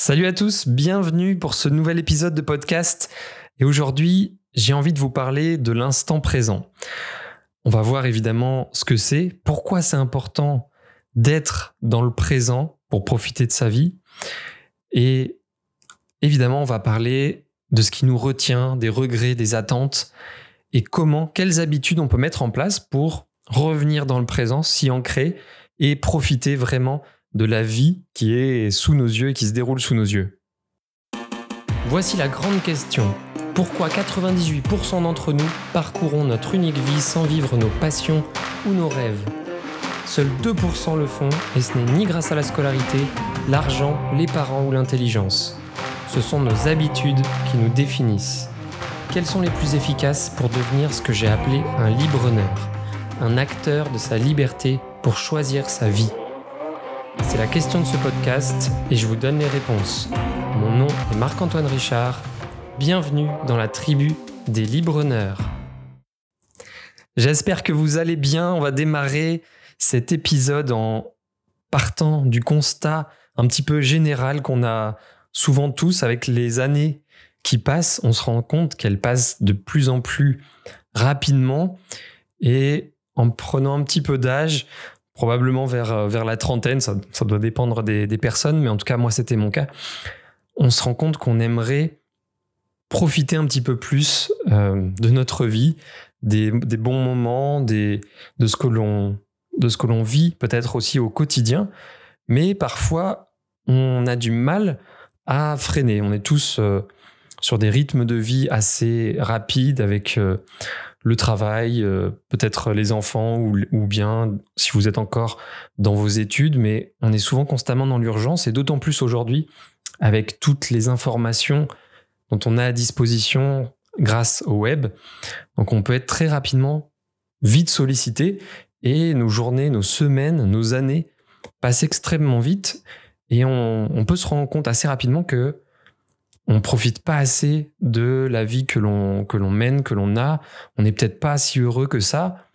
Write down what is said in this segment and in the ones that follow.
Salut à tous, bienvenue pour ce nouvel épisode de podcast. Et aujourd'hui, j'ai envie de vous parler de l'instant présent. On va voir évidemment ce que c'est, pourquoi c'est important d'être dans le présent pour profiter de sa vie. Et évidemment, on va parler de ce qui nous retient, des regrets, des attentes, et comment, quelles habitudes on peut mettre en place pour revenir dans le présent, s'y ancrer et profiter vraiment de la vie qui est sous nos yeux et qui se déroule sous nos yeux. Voici la grande question. Pourquoi 98% d'entre nous parcourons notre unique vie sans vivre nos passions ou nos rêves? Seuls 2% le font et ce n'est ni grâce à la scolarité, l'argent, les parents ou l'intelligence. Ce sont nos habitudes qui nous définissent. Quelles sont les plus efficaces pour devenir ce que j'ai appelé un libre-honneur? Un acteur de sa liberté pour choisir sa vie c'est la question de ce podcast et je vous donne les réponses. Mon nom est Marc-Antoine Richard. Bienvenue dans la tribu des Libreneurs. J'espère que vous allez bien. On va démarrer cet épisode en partant du constat un petit peu général qu'on a souvent tous avec les années qui passent. On se rend compte qu'elles passent de plus en plus rapidement et en prenant un petit peu d'âge, probablement vers, euh, vers la trentaine, ça, doit dépendre des, personnes, mais en tout cas, moi, c'était mon cas. On se rend compte qu'on aimerait profiter un petit peu plus euh, de notre vie, des, bons moments, des, de ce que l'on vit peut-être aussi au quotidien, mais parfois on a du mal à freiner. On est tous euh, sur des rythmes de vie assez rapides avec le travail, euh, peut-être les enfants ou, bien si vous êtes encore dans vos études, mais on est souvent constamment dans l'urgence et d'autant plus aujourd'hui avec toutes les informations dont on a à disposition grâce au web. Donc on peut être très rapidement vite sollicité et nos journées, nos semaines, nos années passent extrêmement vite et on, on peut se rendre compte assez rapidement que on profite pas assez de la vie que l'on que l'on mène, que l'on a. On n'est peut-être pas si heureux que ça.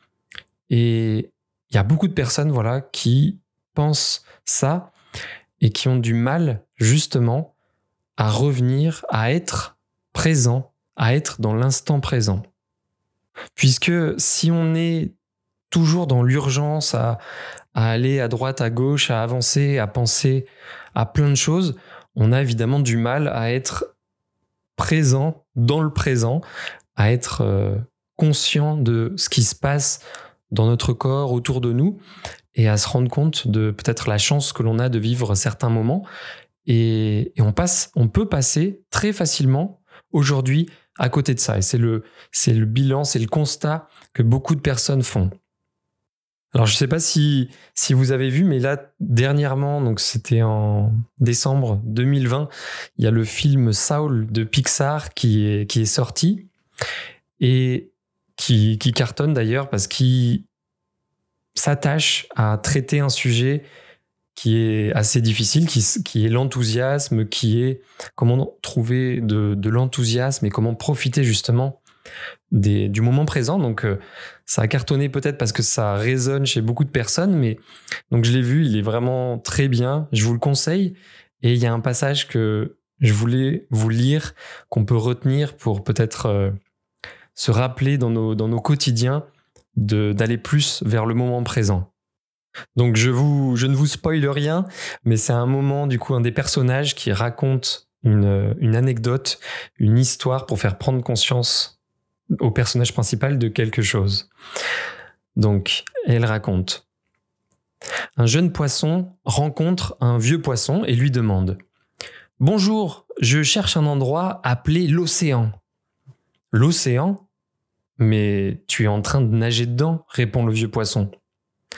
Et il y a beaucoup de personnes voilà qui pensent ça et qui ont du mal justement à revenir, à être présent, à être dans l'instant présent. Puisque si on est toujours dans l'urgence à, à aller à droite, à gauche, à avancer, à penser à plein de choses, on a évidemment du mal à être présent dans le présent, à être euh, conscient de ce qui se passe dans notre corps, autour de nous, et à se rendre compte de peut-être la chance que l'on a de vivre certains moments. Et, on passe, on peut passer très facilement aujourd'hui à côté de ça. Et c'est le, c'est le bilan, c'est le constat que beaucoup de personnes font. Alors je ne sais pas si, si vous avez vu, mais là dernièrement, donc c'était en décembre 2020, il y a le film Saul de Pixar qui est, qui est sorti et qui, qui cartonne d'ailleurs parce qu'il s'attache à traiter un sujet qui est assez difficile, qui, qui est l'enthousiasme, qui est comment trouver de, de l'enthousiasme et comment profiter justement du moment présent. Donc, euh, ça a cartonné peut-être parce que ça résonne chez beaucoup de personnes, mais donc je l'ai vu, il est vraiment très bien. Je vous le conseille. Et il y a un passage que je voulais vous lire, qu'on peut retenir pour peut-être euh, se rappeler dans nos, dans nos quotidiens d'aller plus vers le moment présent. Donc je, vous, je ne vous spoile rien, mais c'est un moment, du coup, un des personnages qui raconte une, une anecdote, une histoire pour faire prendre conscience au personnage principal de quelque chose. Donc, elle raconte. Un jeune poisson rencontre un vieux poisson et lui demande Bonjour, je cherche un endroit appelé l'océan. L'océan? Mais tu es en train de nager dedans, répond le vieux poisson.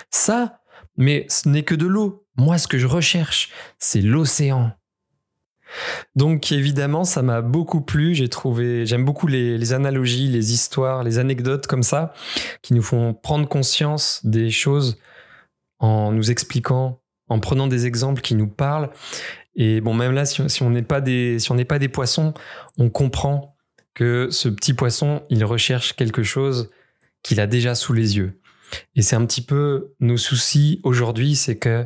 Ça? Mais ce n'est que de l'eau. Moi, ce que je recherche, c'est l'océan. Donc évidemment, ça m'a beaucoup plu. J'ai trouvé, j'aime beaucoup les, analogies, les histoires, les anecdotes comme ça, qui nous font prendre conscience des choses en nous expliquant, en prenant des exemples qui nous parlent. Et bon, même là, si, on n'est pas des, si on n'est pas des poissons, on comprend que ce petit poisson, il recherche quelque chose qu'il a déjà sous les yeux. Et c'est un petit peu nos soucis aujourd'hui, c'est que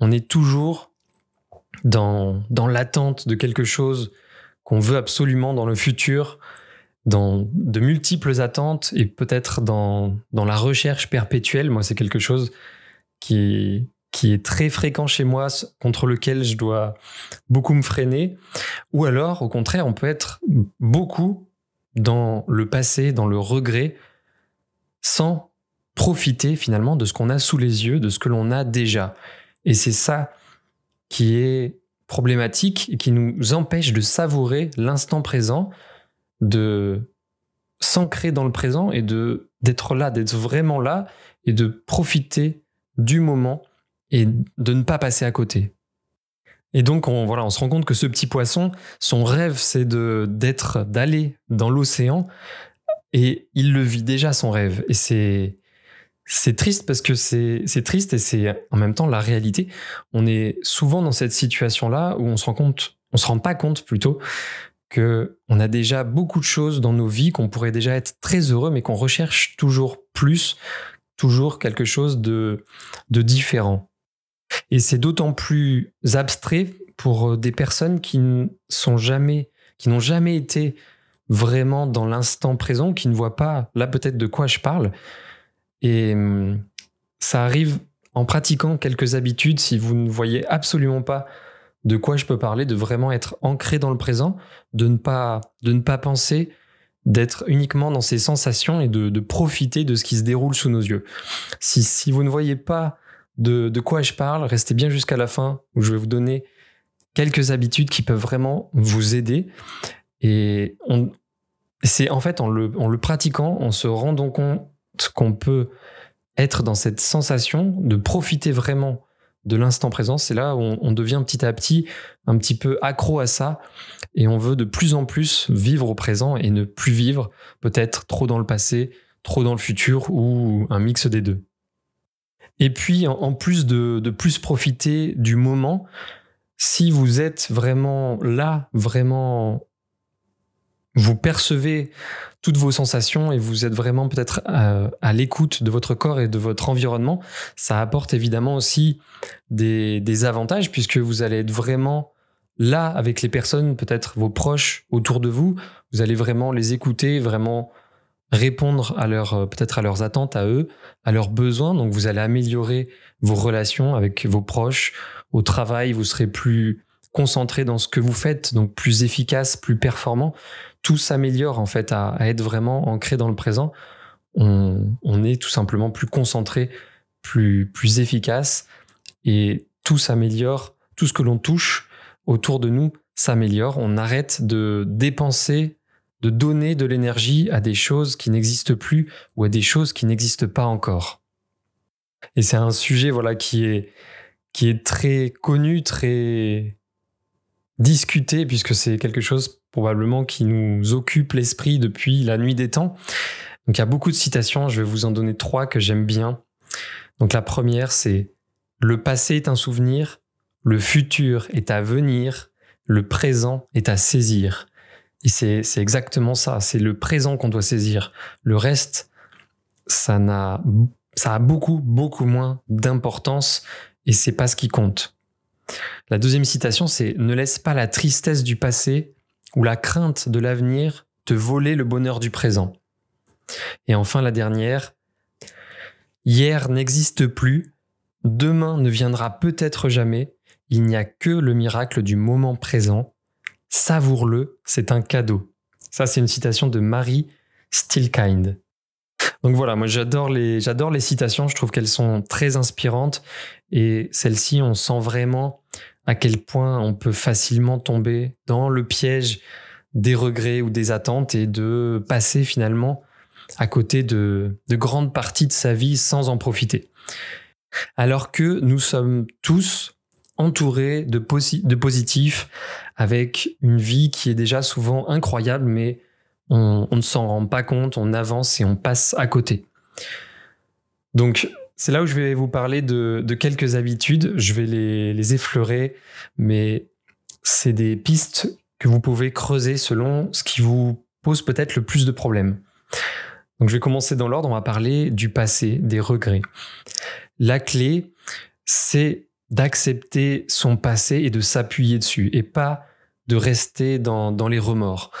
on est toujours dans, dans l'attente de quelque chose qu'on veut absolument dans le futur, dans de multiples attentes et peut-être dans, dans la recherche perpétuelle. Moi, c'est quelque chose qui, qui est très fréquent chez moi, contre lequel je dois beaucoup me freiner. Ou alors, au contraire, on peut être beaucoup dans le passé, dans le regret, sans profiter finalement de ce qu'on a sous les yeux, de ce que l'on a déjà. Et c'est ça qui est problématique et qui nous empêche de savourer l'instant présent, de s'ancrer dans le présent et de d'être là, d'être vraiment là et de profiter du moment et de ne pas passer à côté. Et donc on voilà, on se rend compte que ce petit poisson, son rêve c'est de d'être d'aller dans l'océan et il le vit déjà son rêve et c'est c'est triste parce que c'est triste et c'est en même temps la réalité. On est souvent dans cette situation-là où on se rend compte, on se rend pas compte plutôt que on a déjà beaucoup de choses dans nos vies qu'on pourrait déjà être très heureux, mais qu'on recherche toujours plus, toujours quelque chose de, de différent. Et c'est d'autant plus abstrait pour des personnes qui sont jamais, qui n'ont jamais été vraiment dans l'instant présent, qui ne voient pas là peut-être de quoi je parle, et hum, ça arrive en pratiquant quelques habitudes, si vous ne voyez absolument pas de quoi je peux parler, de vraiment être ancré dans le présent, de ne pas, de ne pas penser, d'être uniquement dans ces sensations et de, profiter de ce qui se déroule sous nos yeux. Si, si vous ne voyez pas de, de quoi je parle, restez bien jusqu'à la fin où je vais vous donner quelques habitudes qui peuvent vraiment vous aider. Et c'est en fait en le, en le pratiquant, en se rendant compte qu'on peut être dans cette sensation de profiter vraiment de l'instant présent, c'est là où on, devient petit à petit un petit peu accro à ça et on veut de plus en plus vivre au présent et ne plus vivre peut-être trop dans le passé, trop dans le futur ou un mix des deux. Et puis en plus de, de plus profiter du moment, si vous êtes vraiment là, vraiment vous percevez toutes vos sensations et vous êtes vraiment peut-être euh, à, l'écoute de votre corps et de votre environnement, ça apporte évidemment aussi des, des, avantages puisque vous allez être vraiment là avec les personnes, peut-être vos proches autour de vous. Vous allez vraiment les écouter, vraiment répondre à leur euh, peut-être à leurs attentes à eux, à leurs besoins. Donc vous allez améliorer vos relations avec vos proches au travail. Vous serez plus concentré dans ce que vous faites, donc plus efficace, plus performant tout s'améliore en fait à, être vraiment ancré dans le présent. On, est tout simplement plus concentré, plus, plus efficace et tout s'améliore. Tout ce que l'on touche autour de nous s'améliore. On arrête de dépenser, de donner de l'énergie à des choses qui n'existent plus ou à des choses qui n'existent pas encore. Et c'est un sujet voilà qui est qui est très connu, très discuté puisque c'est quelque chose probablement qui nous occupe l'esprit depuis la nuit des temps. Donc il y a beaucoup de citations, je vais vous en donner trois que j'aime bien. Donc la première, c'est Le passé est un souvenir, le futur est à venir, le présent est à saisir. Et c'est exactement ça, c'est le présent qu'on doit saisir. Le reste, ça a beaucoup, beaucoup moins d'importance et c'est pas ce qui compte. La deuxième citation, c'est Ne laisse pas la tristesse du passé ou la crainte de l'avenir te voler le bonheur du présent. Et enfin la dernière, hier n'existe plus, demain ne viendra peut-être jamais, il n'y a que le miracle du moment présent, savoure-le, c'est un cadeau. Ça c'est une citation de Marie Stillkind. Donc voilà, moi j'adore les, j'adore les citations, je trouve qu'elles sont très inspirantes et celles-ci on sent vraiment à quel point on peut facilement tomber dans le piège des regrets ou des attentes et de passer finalement à côté de, de grandes parties de sa vie sans en profiter. Alors que nous sommes tous entourés de, de positifs, avec une vie qui est déjà souvent incroyable, mais on, ne s'en rend pas compte, on avance et on passe à côté. Donc c'est là où je vais vous parler de, quelques habitudes. Je vais les, effleurer, mais c'est des pistes que vous pouvez creuser selon ce qui vous pose peut-être le plus de problèmes. Donc je vais commencer dans l'ordre, on va parler du passé, des regrets. La clé, c'est d'accepter son passé et de s'appuyer dessus et pas de rester dans, dans les remords.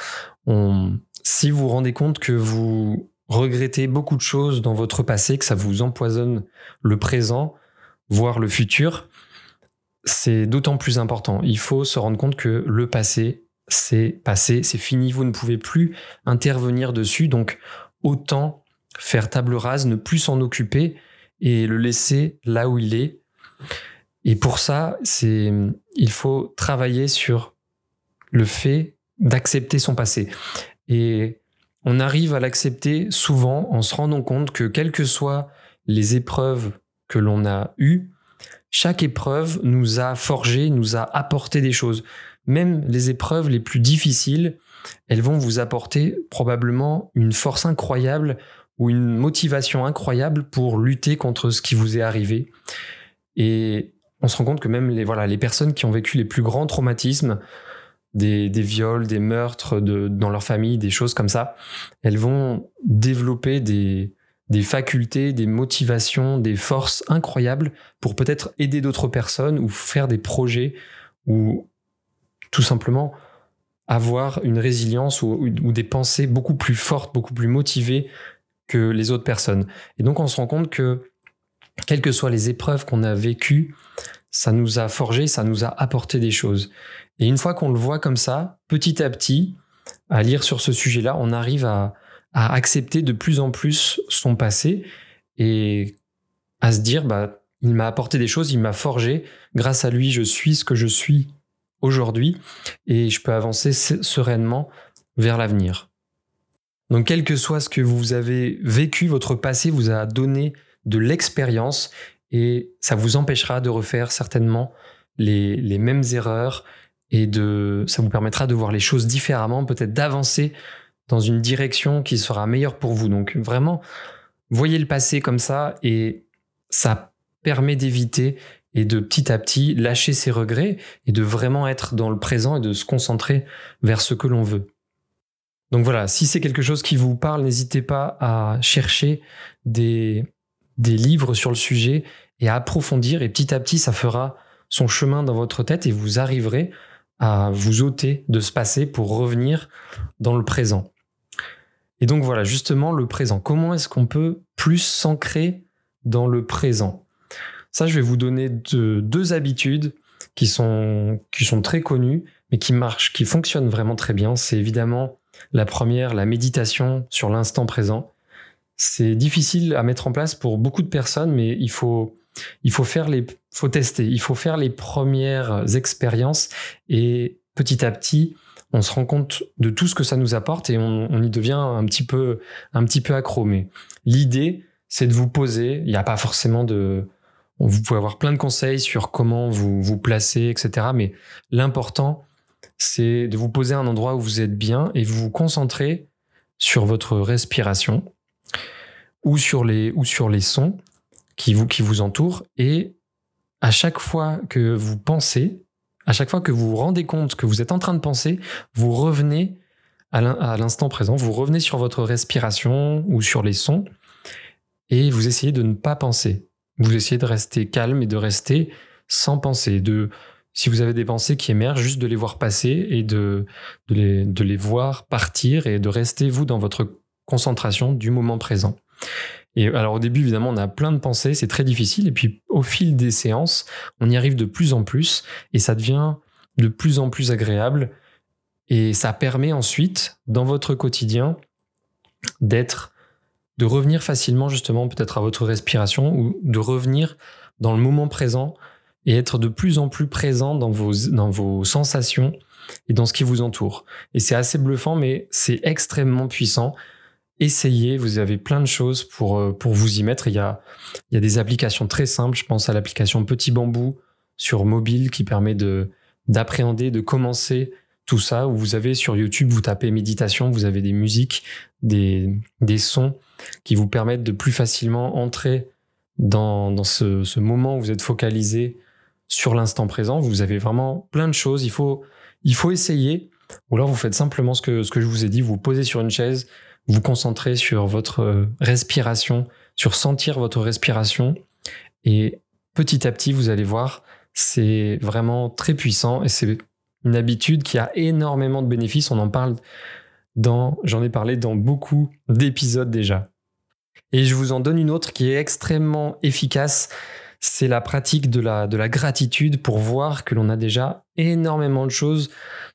On, si vous vous rendez compte que vous regrettez beaucoup de choses dans votre passé, que ça vous empoisonne le présent, voire le futur, c'est d'autant plus important. Il faut se rendre compte que le passé, c'est passé, c'est fini, vous ne pouvez plus intervenir dessus, donc autant faire table rase, ne plus s'en occuper et le laisser là où il est. Et pour ça, c'est, il faut travailler sur le fait d'accepter son passé. Et on arrive à l'accepter souvent en se rendant compte que quelles que soient les épreuves que l'on a eues, chaque épreuve nous a forgé, nous a apporté des choses. Même les épreuves les plus difficiles, elles vont vous apporter probablement une force incroyable ou une motivation incroyable pour lutter contre ce qui vous est arrivé. Et on se rend compte que même les, voilà, les personnes qui ont vécu les plus grands traumatismes, des, viols, des meurtres dans leur famille, des choses comme ça, elles vont développer des, facultés, des motivations, des forces incroyables pour peut-être aider d'autres personnes ou faire des projets ou tout simplement avoir une résilience ou, des pensées beaucoup plus fortes, beaucoup plus motivées que les autres personnes. Et donc on se rend compte que quelles que soient les épreuves qu'on a vécues, ça nous a forgé, ça nous a apporté des choses. Et une fois qu'on le voit comme ça, petit à petit, à lire sur ce sujet-là, on arrive à, accepter de plus en plus son passé et à se dire, bah, il m'a apporté des choses, il m'a forgé. Grâce à lui, je suis ce que je suis aujourd'hui et je peux avancer sereinement vers l'avenir. Donc, quel que soit ce que vous avez vécu, votre passé vous a donné de l'expérience et ça vous empêchera de refaire certainement les, les mêmes erreurs, et de, ça vous permettra de voir les choses différemment, peut-être d'avancer dans une direction qui sera meilleure pour vous. Donc vraiment, voyez le passé comme ça et ça permet d'éviter et de petit à petit lâcher ses regrets et de vraiment être dans le présent et de se concentrer vers ce que l'on veut. Donc voilà, si c'est quelque chose qui vous parle, n'hésitez pas à chercher des, des livres sur le sujet et à approfondir et petit à petit ça fera son chemin dans votre tête et vous arriverez à vous ôter de ce passé pour revenir dans le présent. Et donc voilà, justement, le présent. Comment est-ce qu'on peut plus s'ancrer dans le présent? Ça, je vais vous donner deux habitudes qui sont, qui sont très connues, mais qui marchent, qui fonctionnent vraiment très bien. C'est évidemment la première, la méditation sur l'instant présent. C'est difficile à mettre en place pour beaucoup de personnes, mais il faut, il faut faire les, faut tester, il faut faire les premières expériences et petit à petit, on se rend compte de tout ce que ça nous apporte et on, y devient un petit peu, un petit peu accro. Mais l'idée, c'est de vous poser. Il n'y a pas forcément de, vous pouvez avoir plein de conseils sur comment vous vous placer, etc. Mais l'important, c'est de vous poser à un endroit où vous êtes bien et vous vous concentrer sur votre respiration ou sur les, ou sur les sons qui vous, qui vous entourent. Et à chaque fois que vous pensez, à chaque fois que vous vous rendez compte que vous êtes en train de penser, vous revenez à l'instant présent, vous revenez sur votre respiration ou sur les sons et vous essayez de ne pas penser. Vous essayez de rester calme et de rester sans penser. De, si vous avez des pensées qui émergent, juste de les voir passer et de, de, les, de les voir partir et de rester, vous, dans votre concentration du moment présent. Et alors au début, évidemment, on a plein de pensées, c'est très difficile. Et puis au fil des séances, on y arrive de plus en plus et ça devient de plus en plus agréable. Et ça permet ensuite, dans votre quotidien, d'être, de revenir facilement justement peut-être à votre respiration ou de revenir dans le moment présent et être de plus en plus présent dans vos, sensations et dans ce qui vous entoure. Et c'est assez bluffant, mais c'est extrêmement puissant essayez, vous avez plein de choses pour, euh, pour vous y mettre. Il y, a, il y a des applications très simples, je pense à l'application Petit Bambou sur mobile qui permet de d'appréhender, de commencer tout ça, où vous avez sur YouTube, vous tapez méditation, vous avez des musiques, des, des sons qui vous permettent de plus facilement entrer dans, dans ce, ce moment où vous êtes focalisé sur l'instant présent. Vous avez vraiment plein de choses. Il faut, il faut essayer. Ou alors vous faites simplement ce que, ce que je vous ai dit, vous, vous posez sur une chaise, vous concentrez sur votre euh, respiration, sur sentir votre respiration. Et petit à petit, vous allez voir, C'est vraiment très puissant et c'est une habitude qui a énormément de bénéfices. On en parle dans, j'en ai parlé dans beaucoup d'épisodes déjà. Et je vous en donne une autre qui est extrêmement efficace. C'est la pratique de la, de la gratitude pour voir que l'on a déjà énormément de choses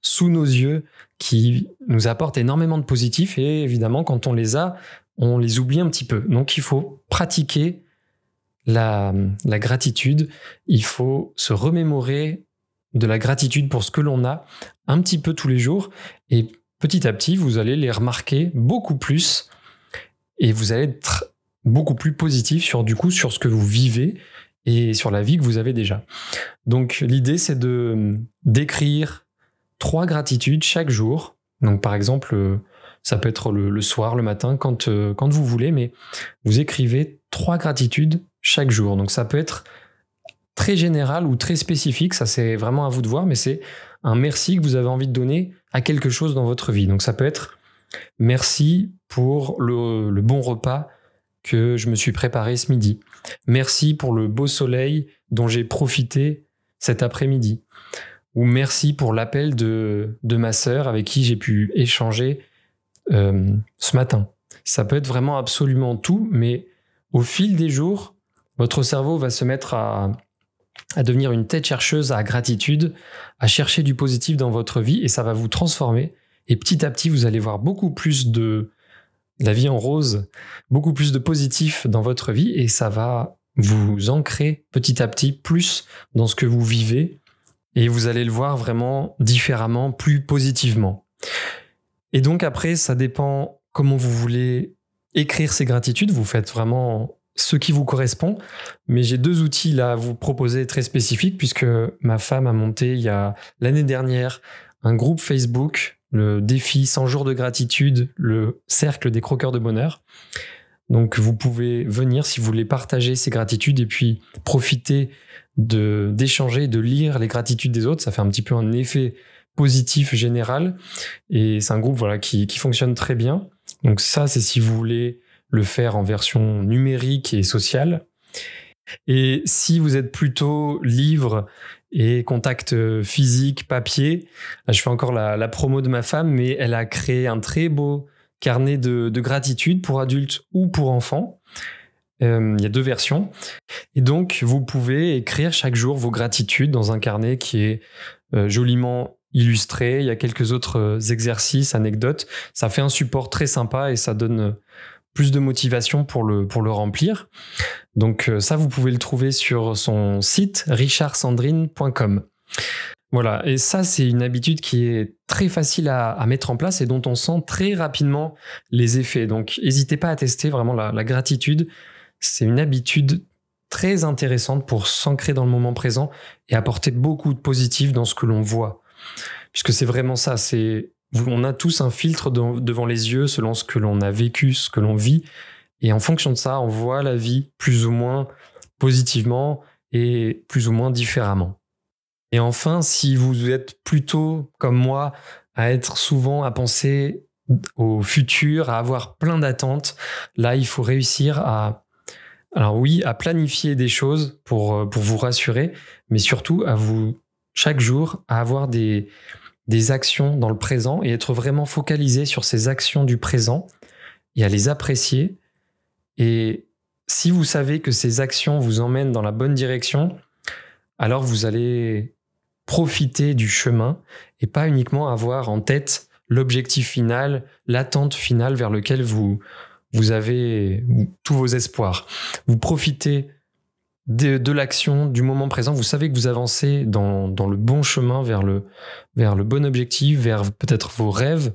sous nos yeux qui nous apportent énormément de positifs. Et évidemment, quand on les a, on les oublie un petit peu. Donc il faut pratiquer la, la gratitude. Il faut se remémorer de la gratitude pour ce que l'on a un petit peu tous les jours. Et petit à petit, vous allez les remarquer beaucoup plus et vous allez être beaucoup plus positif sur du coup sur ce que vous vivez et sur la vie que vous avez déjà. Donc l'idée c'est de d'écrire trois gratitudes chaque jour. Donc par exemple ça peut être le, soir, le matin, quand, quand vous voulez, mais vous écrivez trois gratitudes chaque jour. Donc ça peut être très général ou très spécifique, ça c'est vraiment à vous de voir, mais c'est un merci que vous avez envie de donner à quelque chose dans votre vie. Donc ça peut être merci pour le, bon repas que je me suis préparé ce midi. Merci pour le beau soleil dont j'ai profité cet après-midi. Ou merci pour l'appel de, de ma sœur avec qui j'ai pu échanger euh, ce matin. Ça peut être vraiment absolument tout, mais au fil des jours, votre cerveau va se mettre à, à devenir une tête chercheuse à gratitude, à chercher du positif dans votre vie et ça va vous transformer. Et petit à petit, vous allez voir beaucoup plus de la vie en rose, beaucoup plus de positif dans votre vie et ça va vous ancrer petit à petit plus dans ce que vous vivez et vous allez le voir vraiment différemment, plus positivement. Et donc après, ça dépend comment vous voulez écrire ces gratitudes. Vous faites vraiment ce qui vous correspond. Mais j'ai deux outils là à vous proposer très spécifiques puisque ma femme a monté il y a l'année dernière un groupe Facebook, le défi 100 jours de gratitude, le cercle des croqueurs de bonheur. Donc vous pouvez venir si vous voulez partager ces gratitudes et puis profiter de d'échanger, de lire les gratitudes des autres. Ça fait un petit peu un effet positif général et c'est un groupe voilà qui, qui fonctionne très bien. Donc ça c'est si vous voulez le faire en version numérique et sociale. Et si vous êtes plutôt livre et contact physique, papier, je fais encore la, promo de ma femme, mais elle a créé un très beau carnet de, gratitude pour adultes ou pour enfants. Euh, il y a deux versions. Et donc, vous pouvez écrire chaque jour vos gratitudes dans un carnet qui est euh, joliment illustré. Il y a quelques autres euh, exercices, anecdotes. Ça fait un support très sympa et ça donne plus de motivation pour le, pour le remplir. Donc ça, vous pouvez le trouver sur son site richardsandrine.com. Voilà, et ça, c'est une habitude qui est très facile à, mettre en place et dont on sent très rapidement les effets. Donc, n'hésitez pas à tester vraiment la gratitude. C'est une habitude très intéressante pour s'ancrer dans le moment présent et apporter beaucoup de positif dans ce que l'on voit. Puisque c'est vraiment ça, c'est on a tous un filtre devant les yeux selon ce que l'on a vécu, ce que l'on vit. Et en fonction de ça, on voit la vie plus ou moins positivement et plus ou moins différemment. Et enfin, si vous êtes plutôt comme moi à être souvent à penser au futur, à avoir plein d'attentes, là, il faut réussir à, alors oui, à planifier des choses pour, pour vous rassurer, mais surtout à vous, chaque jour, à avoir des, des actions dans le présent et être vraiment focalisé sur ces actions du présent et à les apprécier. Et si vous savez que ces actions vous emmènent dans la bonne direction, alors vous allez profiter du chemin et pas uniquement avoir en tête l'objectif final, l'attente finale vers lequel vous, vous avez tous vos espoirs. Vous profitez de, l'action, du moment présent. Vous savez que vous avancez dans, le bon chemin vers le, bon objectif, vers peut-être vos rêves.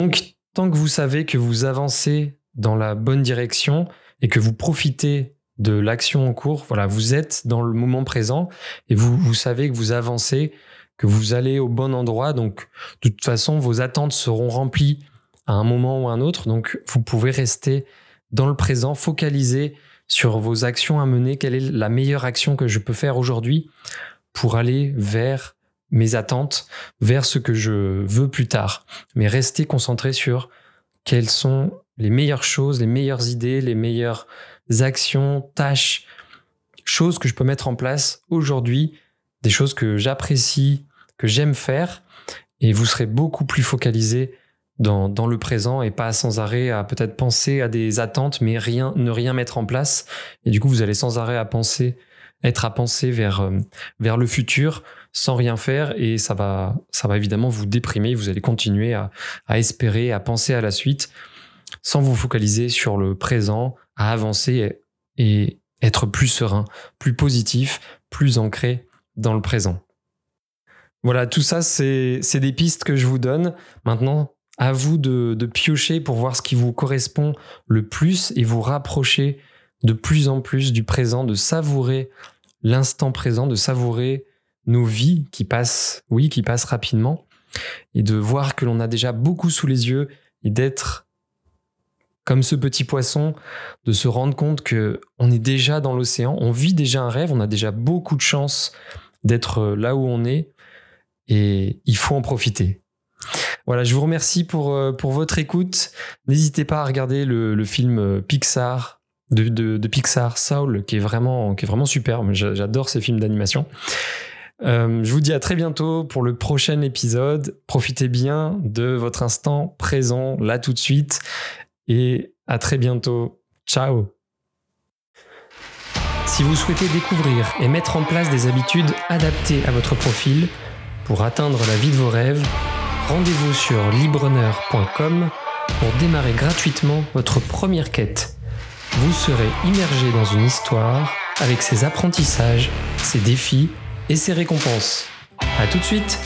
Donc, tant que vous savez que vous avancez dans la bonne direction et que vous profitez de l'action en cours, voilà, vous êtes dans le moment présent et vous savez que vous avancez, que vous allez au bon endroit. Donc, de toute façon, vos attentes seront remplies à un moment ou à un autre. Donc, vous pouvez rester dans le présent, focalisé sur vos actions à mener. Quelle est la meilleure action que je peux faire aujourd'hui pour aller vers mes attentes, vers ce que je veux plus tard. Mais restez concentré sur quelles sont les meilleures choses, les meilleures idées, les meilleures actions, tâches choses que je peux mettre en place aujourd'hui, des choses que j'apprécie, que j'aime faire, et vous serez beaucoup plus focalisé dans, le présent et pas sans arrêt à peut-être penser à des attentes, mais rien, ne rien mettre en place. Et du coup, vous allez sans arrêt à penser, être à penser vers, euh, vers le futur sans rien faire et ça va, ça va évidemment vous déprimer. Vous allez continuer à, à espérer, à penser à la suite sans vous focaliser sur le présent, à avancer et être plus serein, plus positif, plus ancré dans le présent. Voilà, tout ça, c'est des pistes que je vous donne. Maintenant, à vous de, piocher pour voir ce qui vous correspond le plus et vous rapprocher de plus en plus du présent, de savourer l'instant présent, de savourer nos vies qui passent, oui, qui passent rapidement, et de voir que l'on a déjà beaucoup sous les yeux et d'être comme ce petit poisson, de se rendre compte que on est déjà dans l'océan, on vit déjà un rêve, on a déjà beaucoup de chance d'être là où on est, et il faut en profiter. Voilà, je vous remercie pour, euh, pour votre écoute. N'hésitez pas à regarder le, film euh, Pixar de, Pixar, Soul, qui est vraiment, qui est vraiment super. J'adore ces films d'animation. Euh, je vous dis à très bientôt pour le prochain épisode. Profitez bien de votre instant présent, là tout de suite. Et à très bientôt. Ciao Si vous souhaitez découvrir et mettre en place des habitudes adaptées à votre profil pour atteindre la vie de vos rêves, rendez-vous sur libreneur.com pour démarrer gratuitement votre première quête. Vous serez immergé dans une histoire avec ses apprentissages, ses défis et ses récompenses. A tout de suite